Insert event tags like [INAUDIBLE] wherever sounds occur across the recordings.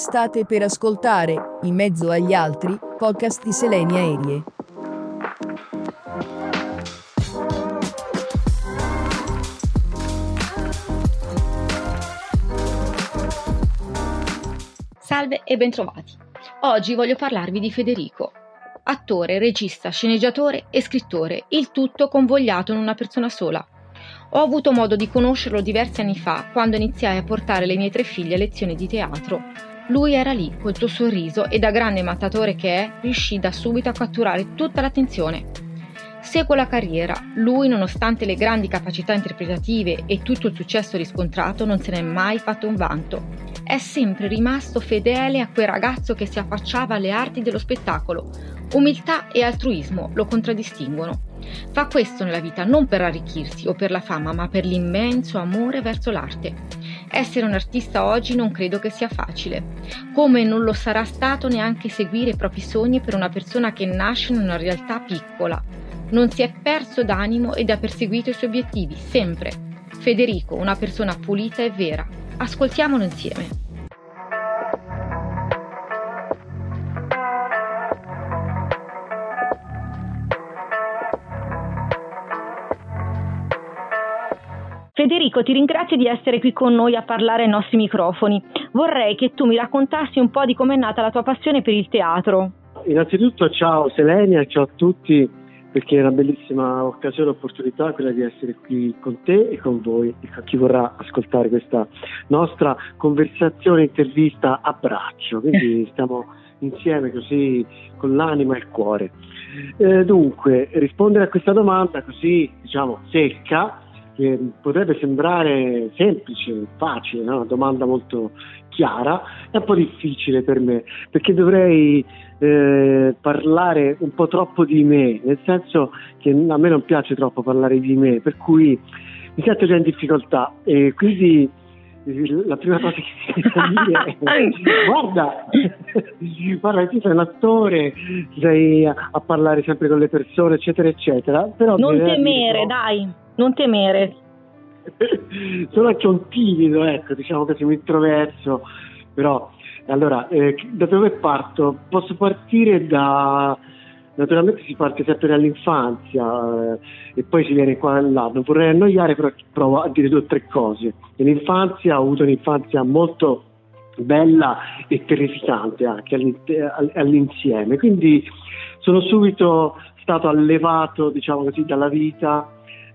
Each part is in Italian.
State per ascoltare, in mezzo agli altri, podcast di Selenia Aerie. Salve e bentrovati. Oggi voglio parlarvi di Federico, attore, regista, sceneggiatore e scrittore, il tutto convogliato in una persona sola. Ho avuto modo di conoscerlo diversi anni fa, quando iniziai a portare le mie tre figlie a lezioni di teatro. Lui era lì, col suo sorriso, e da grande mattatore che è, riuscì da subito a catturare tutta l'attenzione. Seguo la carriera. Lui, nonostante le grandi capacità interpretative e tutto il successo riscontrato, non se n'è mai fatto un vanto. È sempre rimasto fedele a quel ragazzo che si affacciava alle arti dello spettacolo. Umiltà e altruismo lo contraddistinguono. Fa questo nella vita non per arricchirsi o per la fama, ma per l'immenso amore verso l'arte. Essere un artista oggi non credo che sia facile, come non lo sarà stato neanche seguire i propri sogni per una persona che nasce in una realtà piccola. Non si è perso d'animo ed ha perseguito i suoi obiettivi, sempre. Federico, una persona pulita e vera. Ascoltiamolo insieme. Federico, ti ringrazio di essere qui con noi a parlare ai nostri microfoni. Vorrei che tu mi raccontassi un po' di com'è nata la tua passione per il teatro. Innanzitutto ciao Selenia, ciao a tutti, perché è una bellissima occasione e opportunità quella di essere qui con te e con voi, e con chi vorrà ascoltare questa nostra conversazione, intervista a braccio. Quindi [LAUGHS] stiamo insieme così con l'anima e il cuore. Eh, dunque, rispondere a questa domanda così, diciamo, secca, che potrebbe sembrare semplice, facile, no? una domanda molto chiara, è un po' difficile per me, perché dovrei eh, parlare un po' troppo di me, nel senso che a me non piace troppo parlare di me, per cui mi sento già in difficoltà. E quindi la prima cosa che si deve dire è [LAUGHS] guarda, guarda tu sei un attore sei a, a, parlare sempre con le persone eccetera eccetera però non temere dai non temere. [LAUGHS] Sono anche un timido, ecco, diciamo così, un introverso, però allora, eh, da dove parto? Posso partire da... Naturalmente si parte sempre dall'infanzia eh, e poi si viene qua e là. Non vorrei annoiare, però provo a dire due o tre cose. Nell'infanzia ho avuto un'infanzia molto bella e terrificante anche all'insieme, quindi sono subito stato allevato, diciamo così, dalla vita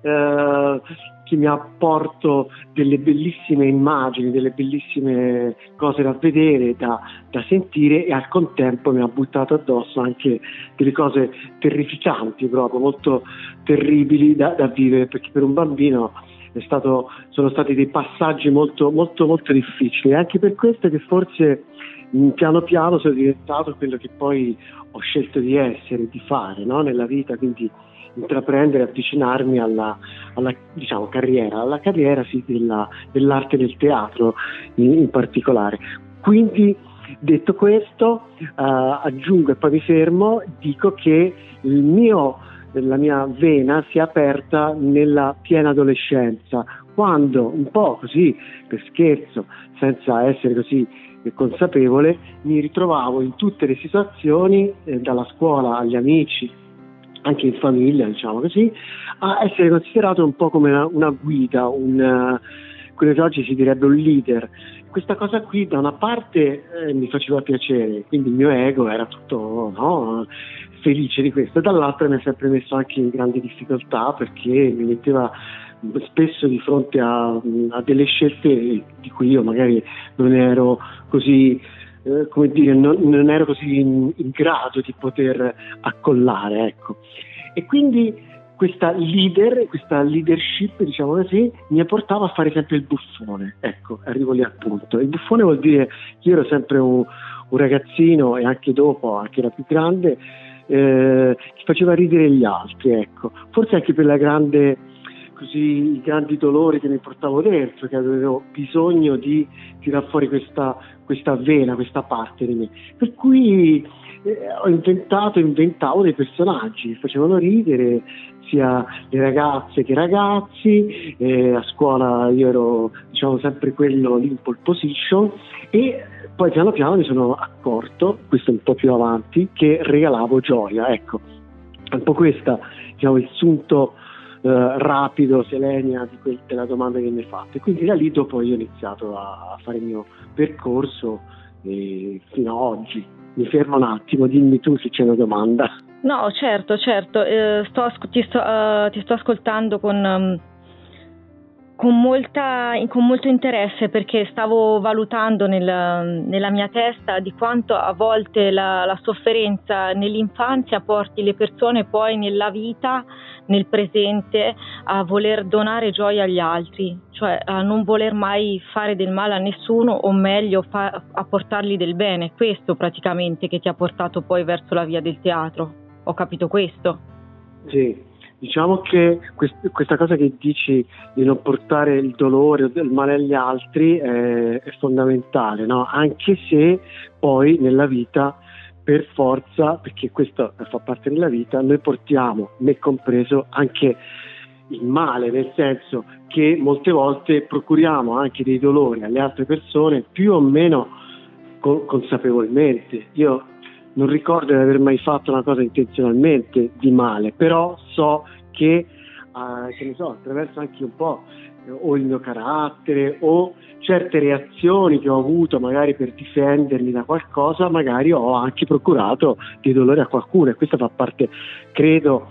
eh, che mi apporto delle bellissime immagini, delle bellissime cose da vedere, da, da, sentire e al contempo mi ha buttato addosso anche delle cose terrificanti, proprio molto terribili da, da vivere, perché per un bambino stato, sono stati dei passaggi molto, molto, molto difficili. Anche per questo che forse piano piano sono diventato quello che poi ho scelto di essere, di fare no? nella vita, quindi intraprendere, avvicinarmi alla, alla diciamo, carriera, alla carriera sì, della, dell'arte del teatro in, in particolare. Quindi detto questo, uh, aggiungo e poi mi fermo, dico che mio, la mia vena si è aperta nella piena adolescenza, quando un po' così per scherzo, senza essere così consapevole, mi ritrovavo in tutte le situazioni, eh, dalla scuola agli amici, anche in famiglia, diciamo così, a essere considerato un po' come una, una guida, un, uh, quello che oggi si direbbe un leader. Questa cosa qui da una parte eh, mi faceva piacere, quindi il mio ego era tutto no, felice di questo, dall'altra mi ha sempre messo anche in grandi difficoltà perché mi metteva spesso di fronte a, a delle scelte di cui io magari non ero così eh, come dire, non, non ero così in, in, grado di poter accollare, ecco. E quindi questa leader, questa leadership, diciamo così, mi portava a fare sempre il buffone, ecco, arrivo lì al punto. Il buffone vuol dire che io ero sempre un, un ragazzino e anche dopo, anche da più grande, eh, che faceva ridere gli altri, ecco. Forse anche per la grande così i grandi dolori che mi portavo dentro, che avevo bisogno di tirar fuori questa, questa vena, questa parte di me. Per cui eh, ho inventato, inventavo dei personaggi che facevano ridere sia le ragazze che i ragazzi, eh, a scuola io ero diciamo sempre quello lì in pole position e poi piano piano mi sono accorto, questo un po' più avanti, che regalavo gioia, ecco, è un po' questo diciamo, il sunto eh, rapido, Selenia, di quel, della domanda che mi hai fatto. E quindi da lì dopo io ho iniziato a, a fare il mio percorso e fino ad oggi. Mi fermo un attimo, dimmi tu se c'è una domanda. No, certo, certo, eh, sto, ti, sto, uh, ti, sto, ascoltando con... Um con, molta, con, molto interesse perché stavo valutando nel, nella mia testa di quanto a volte la, la, sofferenza nell'infanzia porti le persone poi nella vita, nel presente, a voler donare gioia agli altri, cioè a non voler mai fare del male a nessuno o meglio fa, a portargli del bene. Questo praticamente che ti ha portato poi verso la via del teatro. Ho capito questo? Sì, Diciamo che quest- questa cosa che dici di non portare il dolore o il male agli altri è, è fondamentale, no? anche se poi nella vita per forza, perché questo fa parte della vita, noi portiamo, me compreso, anche il male, nel senso che molte volte procuriamo anche dei dolori alle altre persone più o meno co- consapevolmente. Io non ricordo di aver mai fatto una cosa intenzionalmente di male, però so che, uh, che so, attraverso anche un po' eh, o il mio carattere o certe reazioni che ho avuto magari per difendermi da qualcosa, magari ho anche procurato dei dolori a qualcuno e questo fa parte, credo,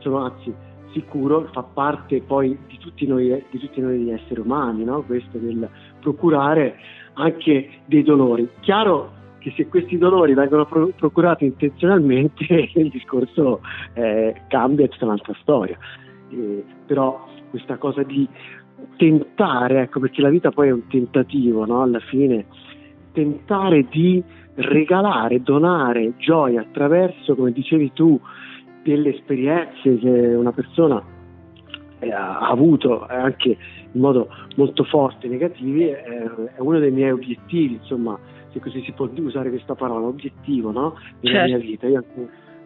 sono anzi sicuro, fa parte poi di tutti noi, di tutti noi esseri umani, no? questo del procurare anche dei dolori. Chiaro che se questi dolori vengono pro- procurati intenzionalmente [LAUGHS] il discorso eh, cambia, è tutta un'altra storia. Eh, però questa cosa di tentare, ecco perché la vita poi è un tentativo, no? alla fine, tentare di regalare, donare gioia attraverso, come dicevi tu, delle esperienze che una persona eh, ha avuto anche in modo molto forte negativi, è uno dei miei obiettivi, insomma, se così si può usare questa parola, obiettivo no? nella certo. mia vita. Io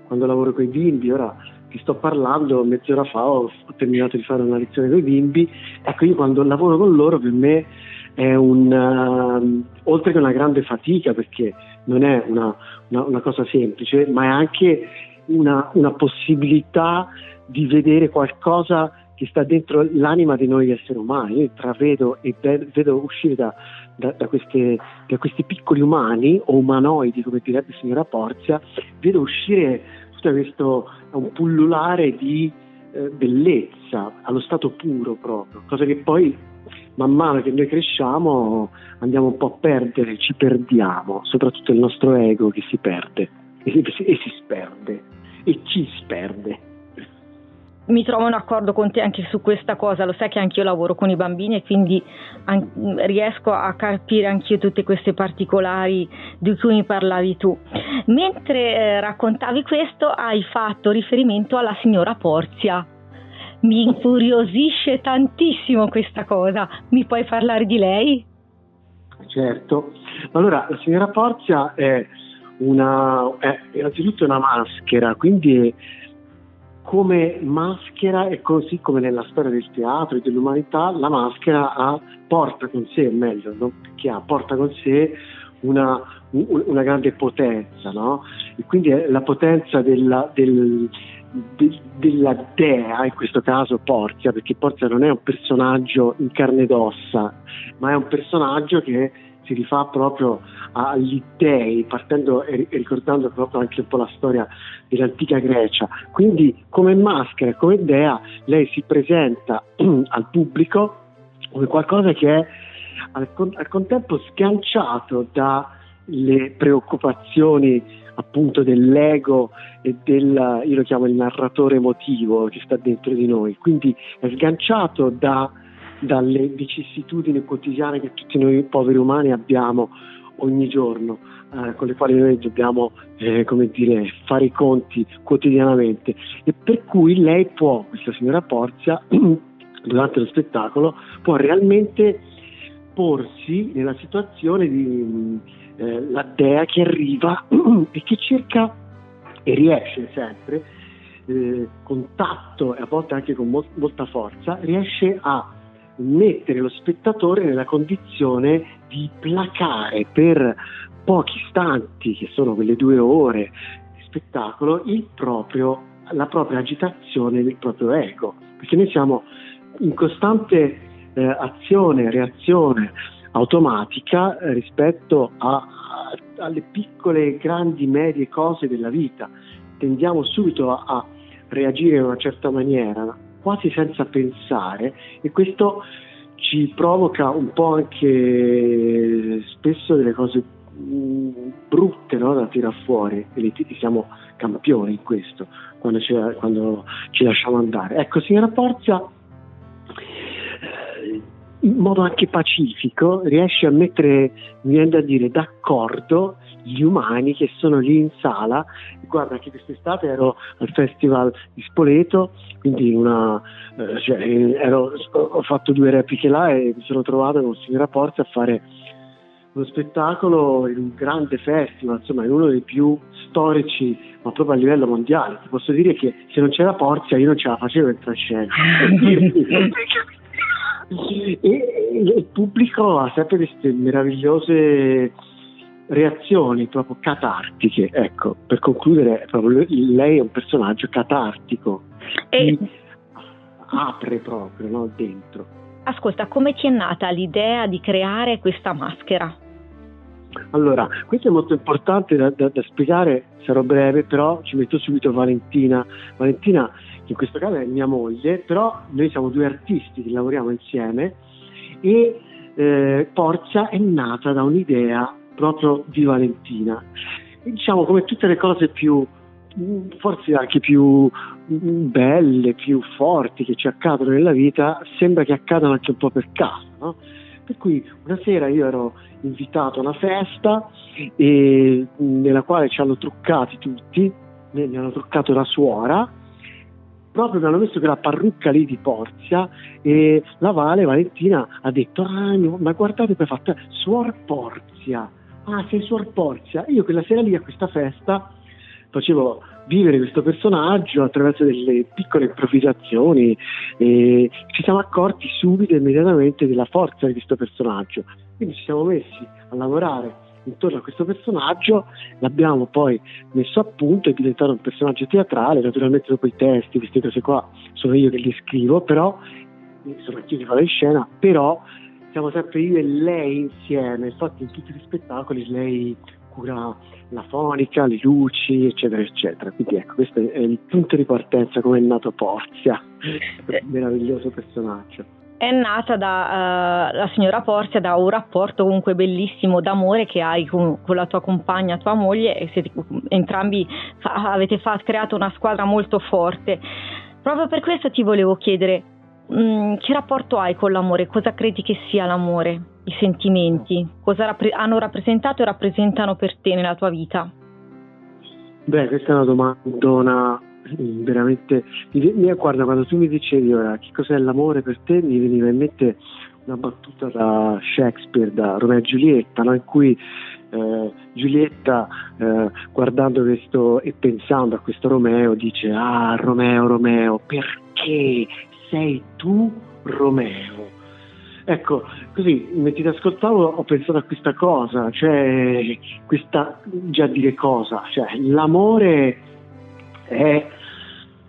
quando lavoro con i bimbi, ora ti sto parlando, mezz'ora fa ho, ho terminato di fare una lezione con i bimbi, ecco io quando lavoro con loro per me è un, uh, oltre che una grande fatica perché non è una, una, una cosa semplice, ma è anche una, una possibilità di vedere qualcosa che sta dentro l'anima di noi esseri umani. Io intravedo e vedo uscire da, da, da, queste, da, questi piccoli umani o umanoidi, come direbbe signora Porzia, vedo uscire tutto questo un pullulare di eh, bellezza allo stato puro proprio, cosa che poi man mano che noi cresciamo andiamo un po' a perdere, ci perdiamo, soprattutto il nostro ego che si perde e si, e si sperde e ci sperde mi trovo in accordo con te anche su questa cosa, lo sai che anche io lavoro con i bambini e quindi an- riesco a capire anch'io tutte queste particolari di cui mi parlavi tu. Mentre eh, raccontavi questo hai fatto riferimento alla signora Porzia. Mi incuriosisce tantissimo questa cosa, mi puoi parlare di lei? Certo, allora la signora Porzia è una, è innanzitutto una maschera, quindi come maschera e così come nella storia del teatro e dell'umanità la maschera ha, porta con sé, o meglio, no? che ha, porta con sé una, una grande potenza, no? E quindi è la potenza della, del, de, della dea, in questo caso Porzia, perché Porzia non è un personaggio in carne ed ossa, ma è un personaggio che si rifà proprio agli dei, partendo e ricordando proprio anche un po' la storia dell'antica Grecia. Quindi come maschera, come dea, lei si presenta [CLEARS THROAT] al pubblico come qualcosa che è al, al contempo sganciato dalle preoccupazioni appunto dell'ego e del, io lo chiamo il narratore emotivo che sta dentro di noi, quindi è sganciato da dalle vicissitudini quotidiane che tutti noi poveri umani abbiamo ogni giorno, eh, con le quali noi dobbiamo eh, dire, fare i conti quotidianamente. E per cui lei può, questa signora Porzia, [CLEARS THROAT] durante lo spettacolo, può realmente porsi nella situazione di eh, la dea che arriva [CLEARS THROAT] e che cerca e riesce sempre, eh, con e a volte anche con mo- molta forza, riesce a mettere lo spettatore nella condizione di placare per pochi istanti, che sono quelle due ore di spettacolo, proprio, la propria agitazione del proprio ego, perché noi siamo in costante eh, azione, reazione automatica eh, rispetto a, a, alle piccole, grandi, medie cose della vita. Tendiamo subito a, a reagire in una certa maniera, quasi senza pensare, e questo ci provoca un po' anche spesso delle cose mm, brutte no, da tirare fuori e siamo campioni in questo quando ci, quando ci lasciamo andare. Ecco, signora Porzia, in modo anche pacifico riesce a mettere, viene da dire, d'accordo gli umani che sono lì in sala. Guarda che quest'estate ero al Festival di Spoleto, quindi una, eh, cioè, ero, ho fatto due repliche là e mi sono trovato con Signora Porza a fare uno spettacolo in un grande festival, insomma in uno dei più storici, ma proprio a livello mondiale. Ti posso dire che se non c'era Porzia io non ce la facevo entrare in scena. [LAUGHS] [LAUGHS] e, il pubblico ha sempre queste meravigliose reazioni proprio catartiche. Ecco, per concludere, proprio lei è un personaggio catartico. E... apre proprio no, dentro. Ascolta, come ti è nata l'idea di creare questa maschera? Allora, questo è molto importante da, da, da, spiegare, sarò breve, però ci metto subito Valentina. Valentina, che in questo caso è mia moglie, però noi siamo due artisti che lavoriamo insieme e eh, Porza è nata da un'idea proprio di Valentina. E diciamo come tutte le cose più, forse anche più belle, più forti che ci accadono nella vita, sembra che accadano anche un po' per caso. No? Per cui una sera io ero invitato a una festa e, nella quale ci hanno truccati tutti, mi hanno truccato la suora, proprio mi hanno messo quella parrucca lì di Porzia e la Vale Valentina ha detto ah ma guardate poi fatta suor Porzia ah sei Suor Porzia, io quella sera lì a questa festa facevo vivere questo personaggio attraverso delle piccole improvvisazioni e ci siamo accorti subito e immediatamente della forza di questo personaggio. Quindi ci siamo messi a lavorare intorno a questo personaggio, l'abbiamo poi messo a punto, è diventato un personaggio teatrale, naturalmente dopo i testi, queste cose qua sono io che li scrivo, però sono anch'io che vado in scena, però siamo sempre io e lei insieme, infatti in tutti gli spettacoli lei cura la fonica, le luci, eccetera, eccetera. Quindi ecco, questo è il punto di partenza come è nato Porzia, eh. meraviglioso personaggio. È nata da uh, la signora Porzia da un rapporto comunque bellissimo d'amore che hai con, con la tua compagna, tua moglie, e siete, entrambi fa, avete fa, creato una squadra molto forte. Proprio per questo ti volevo chiedere, Mm, che rapporto hai con l'amore? Cosa credi che sia l'amore? I sentimenti? Cosa rappre- hanno rappresentato e rappresentano per te nella tua vita? Beh, questa è una domanda veramente. Guarda, quando tu mi dicevi ora che cos'è l'amore per te, mi veniva in mente una battuta da Shakespeare, da Romeo e Giulietta, no? in cui eh, Giulietta, eh, guardando questo e pensando a questo Romeo, dice: Ah, Romeo, Romeo, perché sei tu Romeo. Ecco, così mentre ti ascoltavo ho pensato a questa cosa, cioè questa già dire cosa, cioè l'amore è,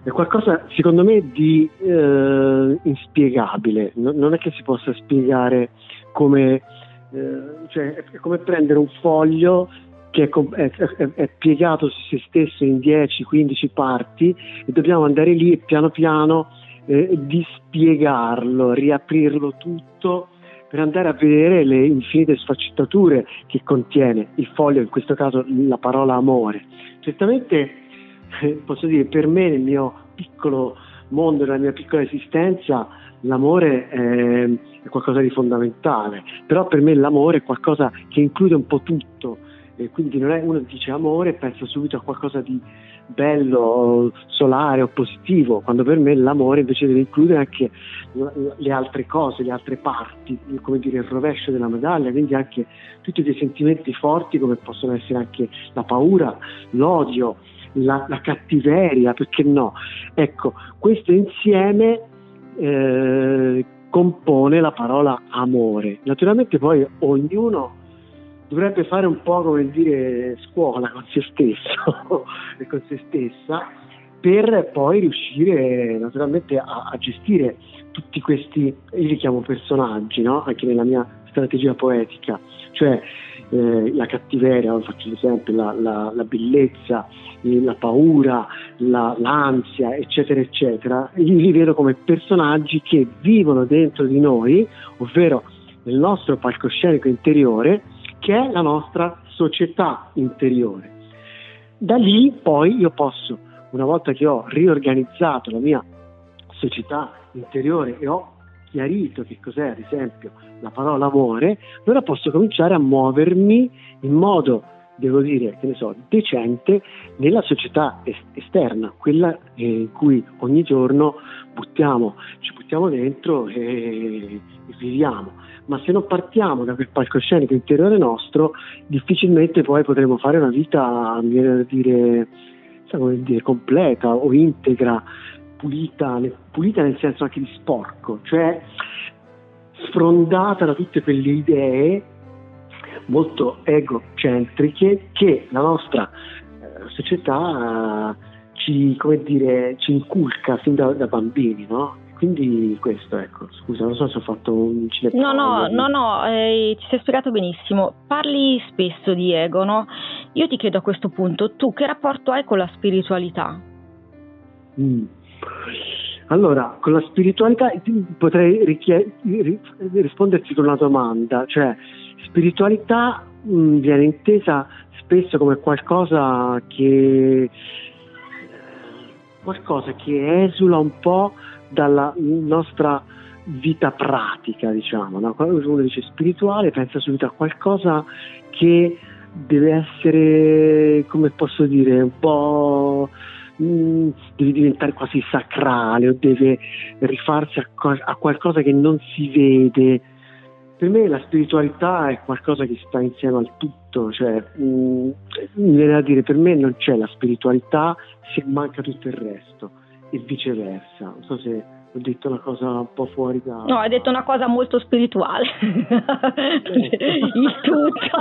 è qualcosa secondo me di eh, inspiegabile, no, non è che si possa spiegare come, eh, cioè, è come prendere un foglio che è, è, è, piegato su se stesso in 10-15 parti e dobbiamo andare lì e piano piano eh, di spiegarlo, riaprirlo tutto per andare a vedere le infinite sfaccettature che contiene il foglio, in questo caso la parola amore. Certamente eh, posso dire, per me nel mio piccolo mondo, nella mia piccola esistenza, l'amore è, qualcosa di fondamentale, però per me l'amore è qualcosa che include un po' tutto, e quindi non è uno dice amore e pensa subito a qualcosa di bello, solare o positivo, quando per me l'amore invece deve includere anche le altre cose, le altre parti, come dire il rovescio della medaglia, quindi anche tutti dei sentimenti forti come possono essere anche la paura, l'odio, la, la cattiveria, perché no? Ecco, questo insieme eh, compone la parola amore. Naturalmente poi ognuno dovrebbe fare un po' come dire scuola con se stesso e [LAUGHS] con se stessa per poi riuscire naturalmente a, a gestire tutti questi, io li chiamo personaggi, no? anche nella mia strategia poetica, cioè eh, la cattiveria, faccio l'esempio, la, la, la bellezza, eh, la paura, la, l'ansia, eccetera, eccetera, io li vedo come personaggi che vivono dentro di noi, ovvero nel nostro palcoscenico interiore, che è la nostra società interiore. Da lì poi io posso, una volta che ho riorganizzato la mia società interiore e ho chiarito che cos'è ad esempio la parola amore, allora posso cominciare a muovermi in modo, devo dire, che ne so, decente nella società esterna, quella in cui ogni giorno buttiamo, ci buttiamo dentro e, e viviamo. Ma se non partiamo da quel palcoscenico interiore nostro, difficilmente poi potremo fare una vita, mi viene da dire, come dire, completa o integra pulita, pulita nel senso anche di sporco, cioè sfrondata da tutte quelle idee molto egocentriche che la nostra eh, società eh, ci, dire, ci, inculca fin da, da bambini, no? Quindi questo, ecco, scusa, non so se ho fatto un incidente. No, no, no, no, eh, ci sei spiegato benissimo. Parli spesso di ego, no? Io ti chiedo a questo punto, tu che rapporto hai con la spiritualità? Mm. Allora, con la spiritualità potrei richie- risponderti con una domanda, cioè spiritualità mh, mm, viene intesa spesso come qualcosa che qualcosa che esula un po' dalla nostra vita pratica, diciamo. No? Quando uno dice spirituale pensa subito a qualcosa che deve essere, come posso dire, un po' mm, deve diventare quasi sacrale o deve rifarsi a, co- a, qualcosa che non si vede. Per me la spiritualità è qualcosa che sta insieme al tutto, cioè mh, mm, mi viene da dire per me non c'è la spiritualità se manca tutto il resto e viceversa. Non so se ho detto una cosa un po' fuori da... No, hai detto una cosa molto spirituale. [LAUGHS] il tutto.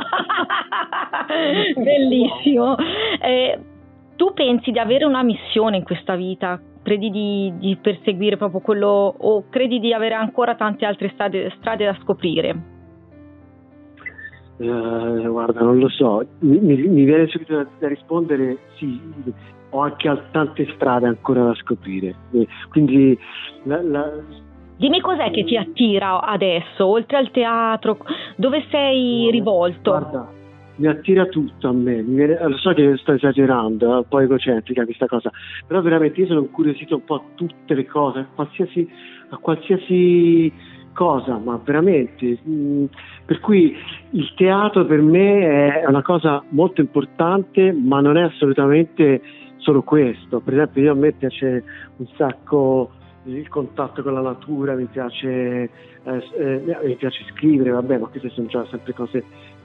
[LAUGHS] Bellissimo. Eh, tu pensi di avere una missione in questa vita? Credi di, di perseguire proprio quello o credi di avere ancora tante altre strade, strade da scoprire? Uh, guarda, non lo so, mi, mi, viene subito da, da, rispondere sì, ho anche tante strade ancora da scoprire. Eh, quindi la, la... Dimmi cos'è che ti attira adesso, oltre al teatro, dove sei rivolto? Guarda, mi attira tutto a me, viene, lo so che sto esagerando, è un po' egocentrica questa cosa, però veramente io sono incuriosito un po' a tutte le cose, a qualsiasi, a qualsiasi cosa, ma veramente. Mh, mm, per cui il teatro per me è una cosa molto importante, ma non è assolutamente solo questo. Per esempio, io a me piace un sacco il contatto con la natura, mi piace, eh, eh, mi piace scrivere, vabbè, ma queste sono già sempre cose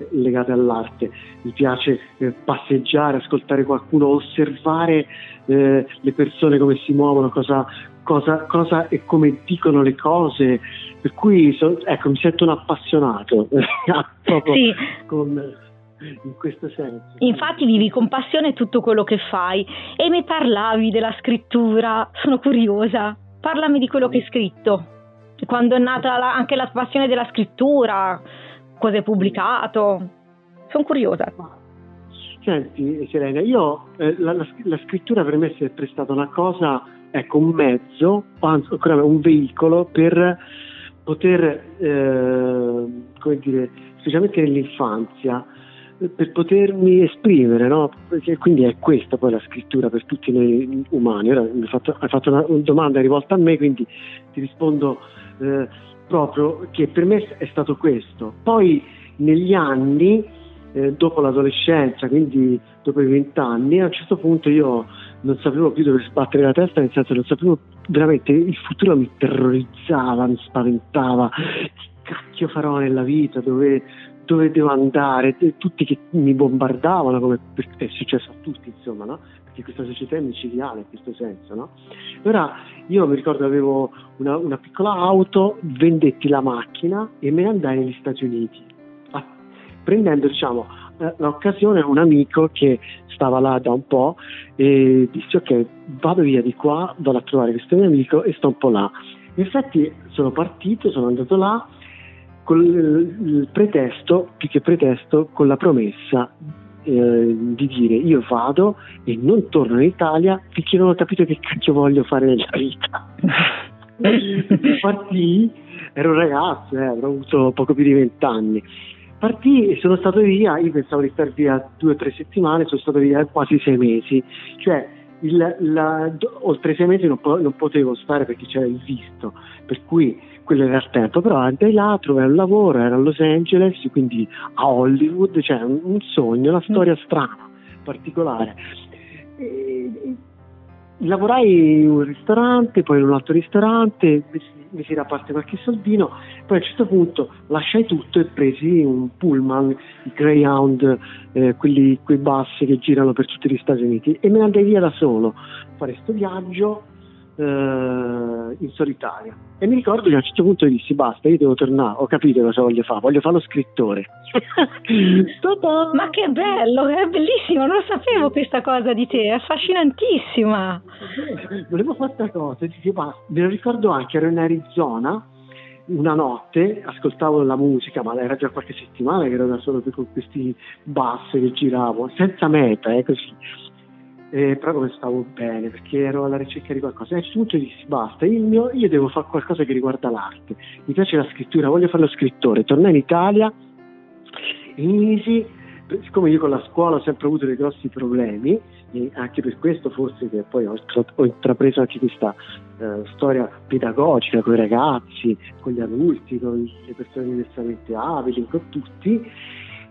legate all'arte. Mi piace eh, passeggiare, ascoltare qualcuno, osservare eh, le persone come si muovono, cosa, cosa, cosa, e come dicono le cose. Per cui so, ecco, mi sento un appassionato [LAUGHS] proprio sì. con, in questo senso. Infatti vivi con passione tutto quello che fai e mi parlavi della scrittura, sono curiosa. Parlami di quello che hai scritto, quando è nata la, anche la passione della scrittura, cosa hai pubblicato. Sono curiosa. Senti Serena, io eh, la, la, la, scrittura per me è sempre stata una cosa, ecco, un mezzo, anzi un veicolo per poter, eh, come dire, specialmente nell'infanzia, per potermi esprimere, no? Perché quindi è questa poi la scrittura per tutti noi umani. Ora hai fatto, hai fatto una, una, domanda rivolta a me, quindi ti rispondo eh, proprio che per me è stato questo. Poi negli anni, eh, dopo l'adolescenza, quindi dopo i vent'anni, a un certo punto io non sapevo più dove sbattere la testa, nel senso non sapevo veramente, il futuro mi terrorizzava, mi spaventava, che cacchio farò nella vita, dove, dove devo andare, tutti che mi bombardavano, come è successo a tutti, insomma, no? Perché questa società è micidiale in questo senso, no? Allora io mi ricordo avevo una, una piccola auto, vendetti la macchina e me ne andai negli Stati Uniti. Ah, prendendo diciamo, eh, l'occasione un amico che stava là da un po' e disse ok vado via di qua, vado a trovare questo mio amico e sto un po' là. In effetti sono partito, sono andato là con il pretesto, più che pretesto, con la promessa eh, di dire io vado e non torno in Italia finché non ho capito che cacchio voglio fare nella vita. [LAUGHS] Partì, ero un ragazzo, eh, avrò avuto poco più di vent'anni. Partì e sono stato via, io pensavo di stare via due o tre settimane, sono stato via quasi sei mesi. Cioè, il, la, oltre sei mesi non, po- non, potevo stare perché c'era il visto, per cui quello era il tempo, però andai là, trovai un lavoro, era a Los Angeles, quindi a Hollywood, cioè un, un sogno, una storia strana, particolare. E, lavorai in un ristorante, poi in un altro ristorante, mi si era parte qualche soldino, poi a un certo punto lasciai tutto e presi un pullman, i Greyhound, eh, quelli, quei bassi che girano per tutti gli Stati Uniti e me ne andai via da solo a fare questo viaggio eh, in solitaria. E mi ricordo che a un certo punto dissi basta, io devo tornare, ho capito cosa voglio fare, voglio fare lo scrittore. [LAUGHS] Ma che bello, è bellissimo, non sapevo questa cosa di te, è affascinantissima. Volevo fare questa cosa, dissi basta, me lo ricordo anche, ero in Arizona una notte ascoltavo la musica, ma era già qualche settimana che ero da solo con questi bassi che giravo, senza meta, eh, così eh, però come stavo bene perché ero alla ricerca di qualcosa. E a un certo punto dissi basta, mio, io devo fare qualcosa che riguarda l'arte, mi piace la scrittura, voglio fare lo scrittore, tornai in Italia misi, siccome io con la scuola ho sempre avuto dei grossi problemi, e anche per questo forse che poi ho, ho intrapreso anche questa eh, storia pedagogica con i ragazzi, con gli adulti, con le persone diversamente abili, con tutti,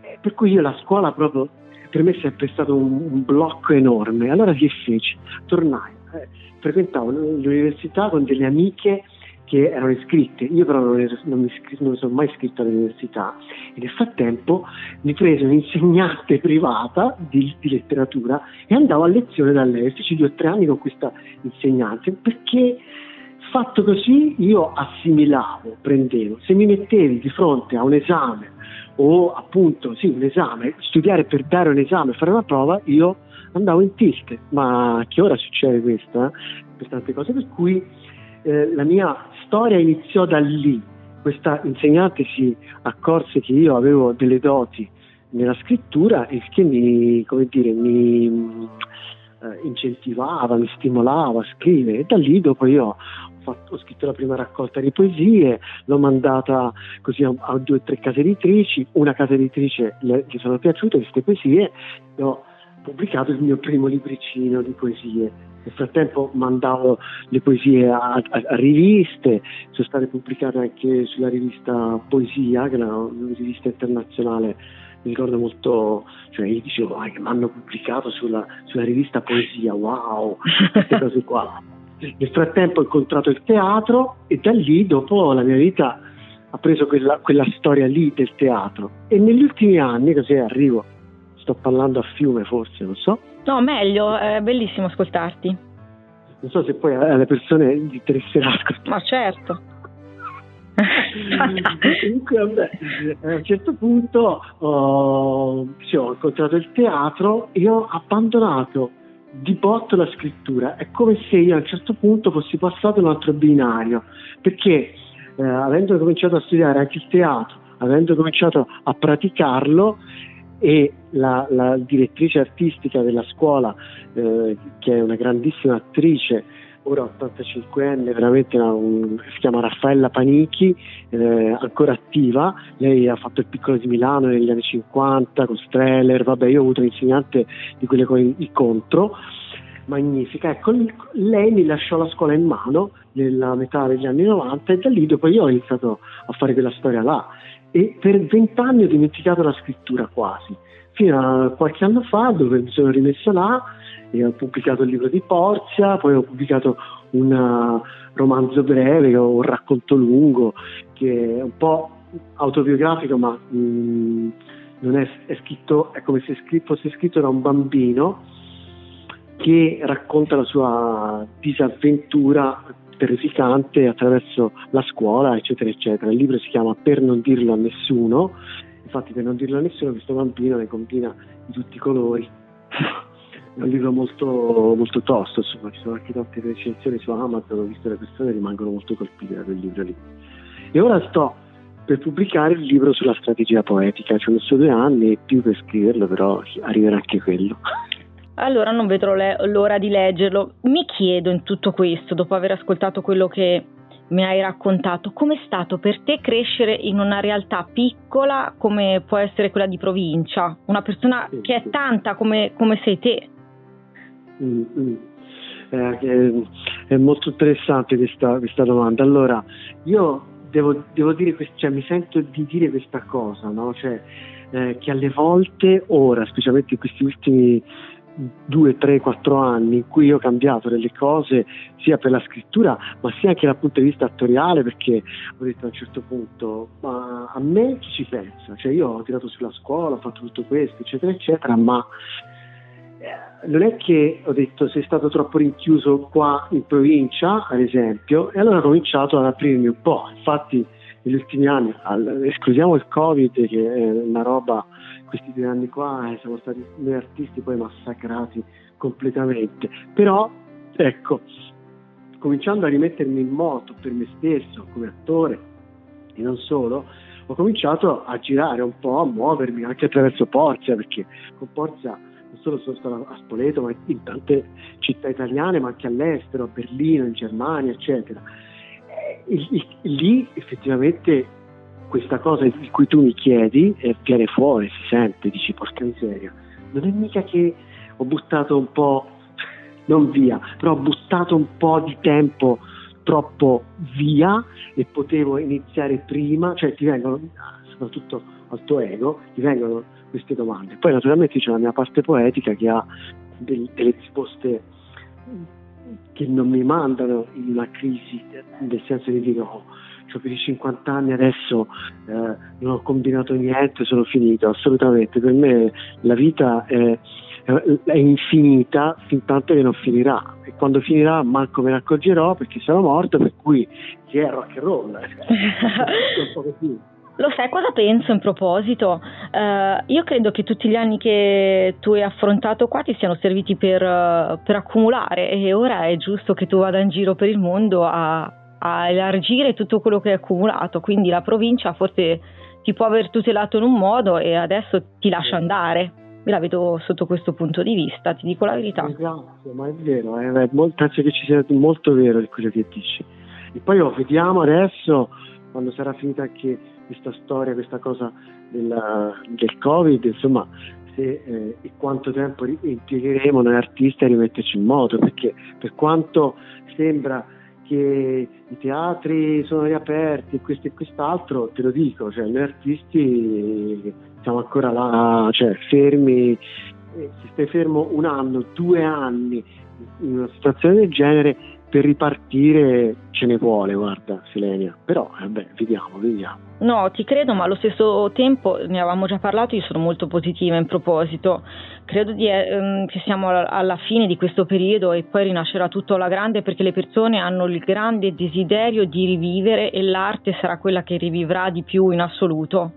eh, per cui io la scuola proprio per me è sempre stato un, un blocco enorme. Allora che feci? Tornai, eh, frequentavo l'università con delle amiche che erano iscritte, io però non, ero, non, mi, non, sono mai iscritto all'università e nel frattempo mi prese un'insegnante [LAUGHS] privata di, di, letteratura e andavo a lezione da lei, feci due o tre anni con questa insegnante perché fatto così io assimilavo, prendevo, se mi mettevi di fronte a un esame o appunto sì, un esame, studiare per dare un esame, fare una prova, io andavo in tilt, ma che ora succede questo? Eh? Per tante cose, per cui eh, la mia storia iniziò da lì. Questa insegnante si accorse che io avevo delle doti nella scrittura e che mi, come dire, mi eh, incentivava, mi stimolava a scrivere e da lì dopo io fatto, ho scritto la prima raccolta di poesie, l'ho mandata così a, a due o tre case editrici, una casa editrice le, gli sono piaciute queste poesie e ho pubblicato il mio primo libricino di poesie. Nel frattempo mandavo le poesie a, a, a, riviste, sono state pubblicate anche sulla rivista Poesia, che è una, una rivista internazionale, mi ricordo molto, cioè io dicevo ah, mi hanno pubblicato sulla, sulla rivista Poesia, wow, queste cose qua. [LAUGHS] Nel frattempo ho incontrato il teatro e da lì dopo la mia vita ha preso quella, quella storia lì del teatro. E negli ultimi anni, così arrivo, sto parlando a fiume forse, non so. No, meglio, è bellissimo ascoltarti. Non so se poi alle persone interesserà ascoltare. Ma certo. [LAUGHS] Comunque, vabbè, a un certo punto oh, sì, ho incontrato il teatro e ho abbandonato di botto la scrittura. È come se io a un certo punto fossi passato un altro binario, perché eh, avendo cominciato a studiare anche il teatro, avendo cominciato a praticarlo, e la, la direttrice artistica della scuola, eh, che è una grandissima attrice, ora 85enne, veramente una, un, si chiama Raffaella Panichi, eh, ancora attiva, lei ha fatto il piccolo di Milano negli anni 50 con Streller, vabbè io ho avuto un insegnante di quelle con i contro, magnifica, ecco lei mi lasciò la scuola in mano nella metà degli anni 90 e da lì dopo io ho iniziato a fare quella storia là. E per vent'anni ho dimenticato la scrittura quasi, fino a qualche anno fa dove mi sono rimesso là e ho pubblicato il libro di Porzia, poi ho pubblicato un uh, romanzo breve, un racconto lungo che è un po' autobiografico ma mh, mm, non è, è, scritto, è come se fosse scritto da un bambino che racconta la sua disavventura terrificante attraverso la scuola, eccetera, eccetera. Il libro si chiama Per non dirlo a nessuno, infatti per non dirlo a nessuno questo bambino ne combina di tutti i colori. [LAUGHS] È un libro molto, molto tosto, insomma, ci sono anche tante recensioni su Amazon, ho visto le persone rimangono molto colpite da quel libro lì. E ora sto per pubblicare il libro sulla strategia poetica, ci ho messo due anni e più per scriverlo, però arriverà anche quello. [LAUGHS] Allora non vedrò le- l'ora di leggerlo. Mi chiedo in tutto questo, dopo aver ascoltato quello che mi hai raccontato, com'è stato per te crescere in una realtà piccola come può essere quella di provincia? Una persona Sì, che è sì. tanta come, come sei te. Mm, mm. Eh, eh, è molto interessante questa, questa domanda. Allora, io devo, devo dire, cioè, mi sento di dire questa cosa, no? Cioè, eh, che alle volte, ora, specialmente in questi ultimi due, tre, quattro anni in cui ho cambiato delle cose sia per la scrittura ma sia anche dal punto di vista attoriale perché ho detto a un certo punto ma a me chi ci pensa? Cioè io ho tirato sulla scuola, ho fatto tutto questo eccetera eccetera ma eh, non è che ho detto sei stato troppo rinchiuso qua in provincia, ad esempio, e allora ho cominciato ad aprirmi un po'. Infatti, negli ultimi anni, escludiamo il Covid, che è una roba, questi due anni qua eh, siamo stati noi artisti poi massacrati completamente. Però, ecco, cominciando a rimettermi in moto per me stesso, come attore, e non solo, ho cominciato a girare un po', a muovermi anche attraverso Porzia, perché con Porzia non solo sono stato a Spoleto, ma in tante città italiane, ma anche all'estero, a Berlino, in Germania, eccetera. Eh, il- il- lì effettivamente questa cosa di cui tu mi chiedi eh, viene fuori, si sente, dici porca miseria. Non è mica che ho buttato un po', [LAUGHS] non via, però ho buttato un po' di tempo troppo via e potevo iniziare prima, cioè ti vengono, soprattutto al tuo ego, ti vengono queste domande. Poi naturalmente c'è la mia parte poetica che ha del- delle risposte che non mi mandano in una crisi, nel senso di dire ho più di 50 anni adesso eh, non ho combinato niente, sono finito, assolutamente, per me la vita è, è infinita fin tanto che non finirà e quando finirà manco me ne accorgerò perché sarò morto, per cui chi è rock and roll? [LAUGHS] Lo sai cosa penso in proposito? Eh, io credo che tutti gli anni che tu hai affrontato qua ti siano serviti per, eh, per accumulare e ora è giusto che tu vada in giro per il mondo a, a elargire tutto quello che hai accumulato, quindi la provincia forse ti può aver tutelato in un modo e adesso ti lascia andare. Me la vedo sotto questo punto di vista, ti dico la verità. Grazie, ma è vero, eh, penso che ci sia molto vero di quello che dici. E poi oh, vediamo adesso, quando sarà finita anche questa storia, questa cosa della- del Covid, insomma, se eh, e quanto tempo impiegheremo noi artisti a rimetterci in moto, perché per quanto sembra che i teatri sono riaperti questo e quest'altro, te lo dico, cioè noi artisti siamo ancora là, cioè fermi, e se stai fermo un anno, due anni in una situazione del genere, per ripartire ce ne vuole, guarda, Selenia. Però, vabbè, vediamo, vediamo. No, ti credo, ma allo stesso tempo ne avevamo già parlato, io sono molto positiva in proposito. Credo di, ehm, che siamo alla, alla fine di questo periodo e poi rinascerà tutto alla grande perché le persone hanno il grande desiderio di rivivere e l'arte sarà quella che rivivrà di più in assoluto.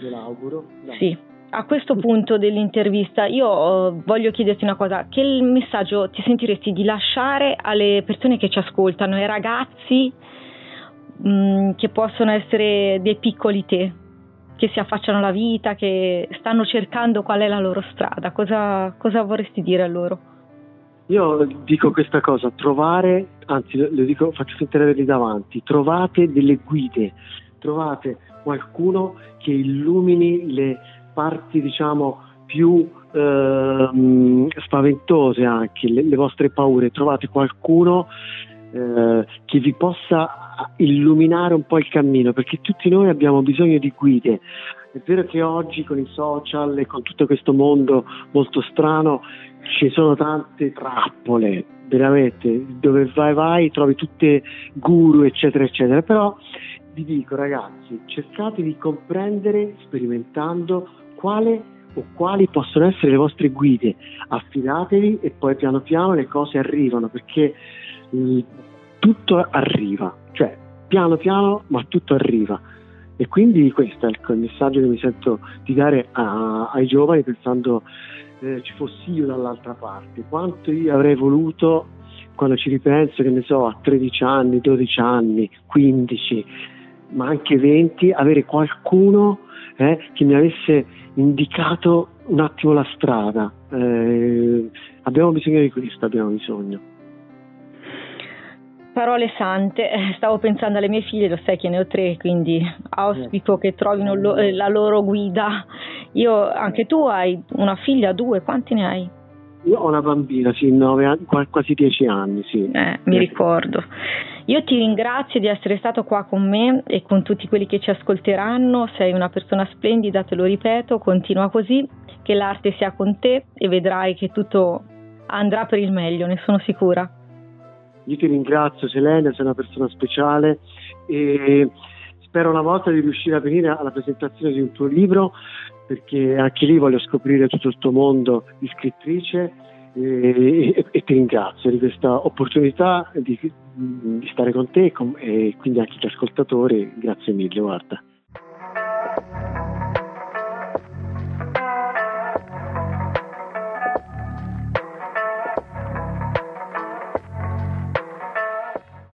Me l'auguro. Dai. Sì. A questo punto dell'intervista io eh, voglio chiederti una cosa, che messaggio ti sentiresti di lasciare alle persone che ci ascoltano, ai ragazzi mh, che possono essere dei piccoli te, che si affacciano alla vita, che stanno cercando qual è la loro strada, cosa, cosa vorresti dire a loro? Io dico questa cosa, trovare, anzi lo dico, faccio di averli davanti, trovate delle guide, trovate qualcuno che illumini le parti, diciamo, più ehm, spaventose anche, le, le vostre paure, trovate qualcuno eh, che vi possa illuminare un po' il cammino, perché tutti noi abbiamo bisogno di guide. È vero che oggi con i social e con tutto questo mondo molto strano ci sono tante trappole, veramente, dove vai vai trovi tutte guru eccetera eccetera, però vi dico ragazzi, cercate di comprendere sperimentando quale o quali possono essere le vostre guide, affidatevi e poi piano piano le cose arrivano perché mh, tutto arriva, cioè piano piano ma tutto arriva. e quindi questo è il messaggio che mi sento di dare a, ai giovani pensando eh, ci fossi io dall'altra parte, quanto io avrei voluto quando ci ripenso, che ne so, a 13 anni, 12 anni, 15, ma anche 20, avere qualcuno eh, che mi avesse indicato un attimo la strada. Eh, abbiamo bisogno di questo, abbiamo bisogno. Parole sante, [LAUGHS] stavo pensando alle mie figlie, lo sai che ne ho tre, quindi auspico che trovino lo, eh, la loro guida. Io, anche tu hai una figlia, due, quanti ne hai? Io ho una bambina, sì, nove, quasi dieci anni, sì. Eh, mi ricordo. Io ti ringrazio di essere stato qua con me e con tutti quelli che ci ascolteranno. Sei una persona splendida, te lo ripeto, continua così, che l'arte sia con te e vedrai che tutto andrà per il meglio, ne sono sicura. Io ti ringrazio Selena, sei una persona speciale e spero una volta di riuscire a venire alla presentazione di un tuo libro perché anche lì voglio scoprire tutto il tuo mondo di scrittrice e, e, e ti ringrazio di questa opportunità di, di stare con te e, quindi anche gli ascoltatori, grazie mille, guarda.